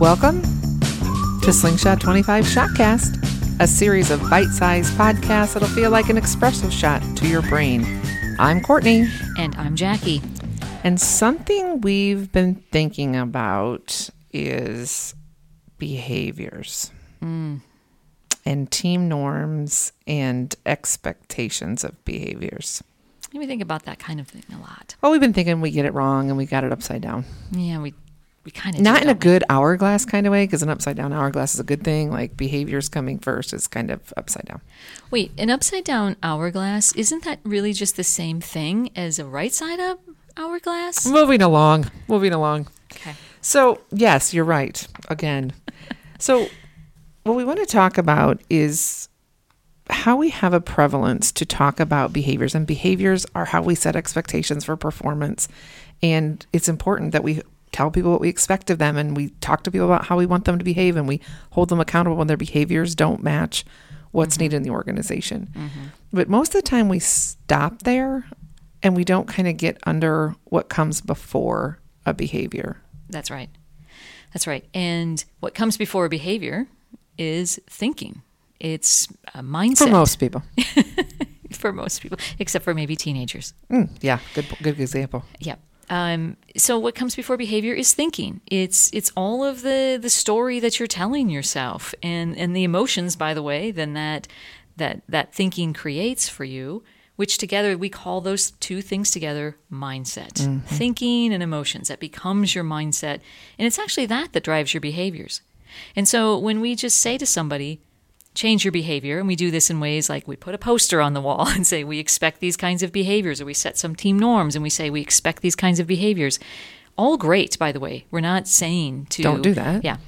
Welcome to Slingshot 25 Shotcast, a series of bite sized podcasts that'll feel like an espresso shot to your brain. I'm Courtney, And I'm Jackie. and something we've been thinking about is behaviors hmm. and team norms and expectations of behaviors. We think about that kind of thing a lot. Well, we've been thinking we get it wrong and we got it upside down. Yeah, we we kind of Not in a good hourglass kind of way, because an upside down hourglass is a good thing. Like behaviors coming first is kind of upside down. Wait, an upside down hourglass isn't that really just the same thing as a right side up hourglass? Moving along, moving along. Okay. So, yes, you're right. Again. So, what we want to talk about is how we have a prevalence to talk about behaviors, and behaviors are how we set expectations for performance. And it's important that we tell people what we expect of them and we talk to people about how we want them to behave and we hold them accountable when their behaviors don't match what's needed in the organization. But most of the time, we stop there and we don't kind of get under what comes before a behavior. That's right. That's right. And what comes before a behavior is thinking. It's a mindset For most people. for most people, except for maybe teenagers. Mm, yeah, good good example. Yeah. Um, so what comes before behavior is thinking. It's it's all of the the story that you're telling yourself, and and the emotions, by the way, then that that that thinking creates for you. Which together we call those two things together mindset, thinking and emotions. That becomes your mindset, and it's actually that that drives your behaviors. And so when we just say to somebody, change your behavior. And we do this in ways like we put a poster on the wall and say we expect these kinds of behaviors, or we set some team norms and we say we expect these kinds of behaviors. All great, by the way. We're not saying to Don't do that. Yeah.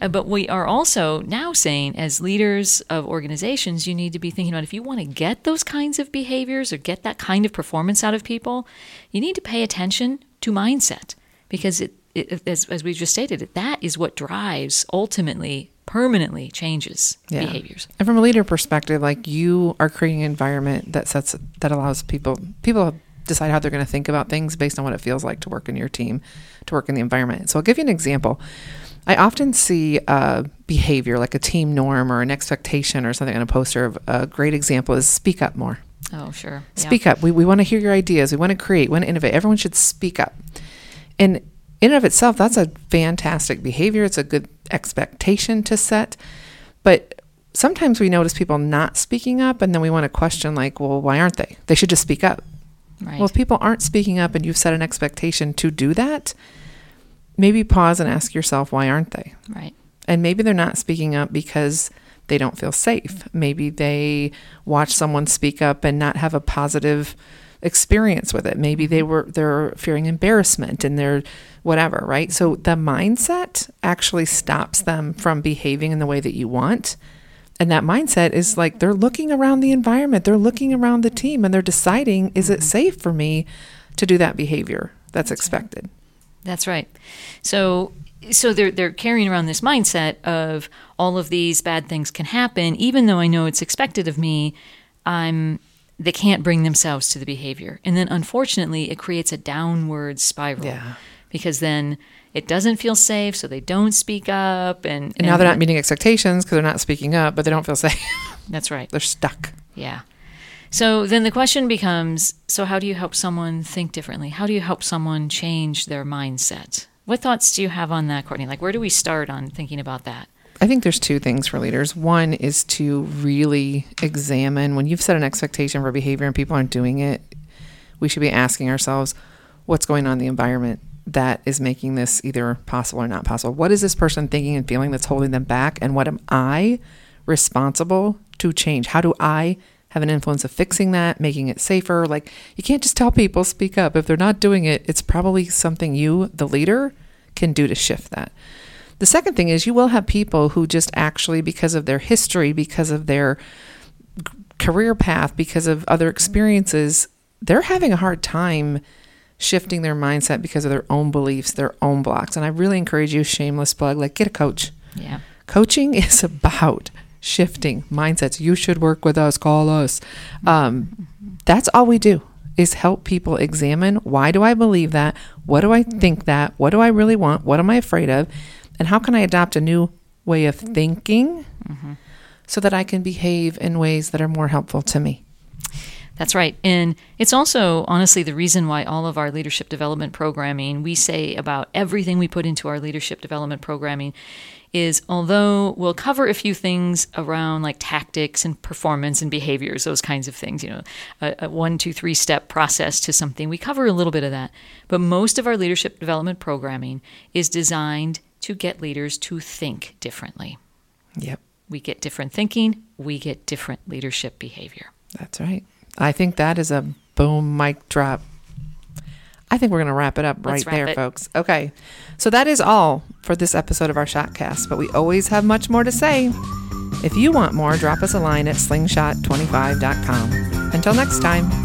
Uh, But we are also now saying, as leaders of organizations, you need to be thinking about if you want to get those kinds of behaviors or get that kind of performance out of people, you need to pay attention to mindset because it, it as, as we just stated, that is what drives ultimately, permanently changes Yeah. behaviors. And from a leader perspective, like you are creating an environment that sets that allows people people decide how they're going to think about things based on what it feels like to work in your team, to work in the environment. So I'll give you an example. I often see uh, behavior like a team norm or an expectation or something on a poster. Of a great example is speak up more. Oh, sure. Yeah. Speak up. We, we want to hear your ideas. We want to create. We want to innovate. Everyone should speak up. And in and of itself, that's a fantastic behavior. It's a good expectation to set. But sometimes we notice people not speaking up, and then we want to question, like, well, why aren't they? They should just speak up. Right. Well, if people aren't speaking up and you've set an expectation to do that, maybe pause and ask yourself, why aren't they? right. And maybe they're not speaking up because they don't feel safe. Maybe they watch someone speak up and not have a positive experience with it. Maybe they mm-hmm. were they're fearing embarrassment and they're whatever, right? So the mindset actually stops them from behaving in the way that you want. And that mindset is mm-hmm. like they're looking around the environment, they're looking mm-hmm. around the team and they're deciding is it safe for me to do that behavior that's expected. That's right. So so they're they're carrying around this mindset of all of these bad things can happen, even though I know it's expected of me. I'm they can't bring themselves to the behavior, and then unfortunately, it creates a downward spiral. Yeah. Because then it doesn't feel safe, so they don't speak up, and, And now they're not meeting expectations because they're not speaking up, but they don't feel safe. That's right. they're stuck. Yeah. So then the question becomes so, how do you help someone think differently? How do you help someone change their mindset? What thoughts do you have on that, Courtney? Like, where do we start on thinking about that? I think there's two things for leaders. One is to really examine when you've set an expectation for behavior and people aren't doing it, we should be asking ourselves what's going on in the environment that is making this either possible or not possible. What is this person thinking and feeling that's holding them back? And what am I responsible to change? How do I have an influence of fixing that, making it safer? Like, you can't just tell people speak up. If they're not doing it, it's probably something you, the leader, can do to shift that. The second thing is you will have people who just actually, because of their history, because of their career path, because of other experiences, they're having a hard time shifting their mindset because of their own beliefs, their own blocks. And I really encourage you, shameless plug, like get a coach. Yeah. Coaching is about shifting mindsets. You should work with us, call us. Um, that's all we do is help people examine why do I believe that? What do I think that? What do I really want? What am I afraid of? And how can I adopt a new way of mm-hmm. thinking mm-hmm. so that I can behave in ways that are more helpful to me? That's right. And it's also honestly the reason why all of our leadership development programming, we say about everything we put into our leadership development programming is although we'll cover a few things around like tactics and performance and behaviors, those kinds of things, you know, a, a one, two, three step process to something, we cover a little bit of that. But most of our leadership development programming is designed to get leaders to think differently. Yep. We get different thinking, we get different leadership behavior. That's right. I think that is a boom mic drop. I think we're going to wrap it up right wrap there, it. folks. Okay. So that is all for this episode of our Shotcast, but we always have much more to say. If you want more, drop us a line at slingshot25.com. Until next time.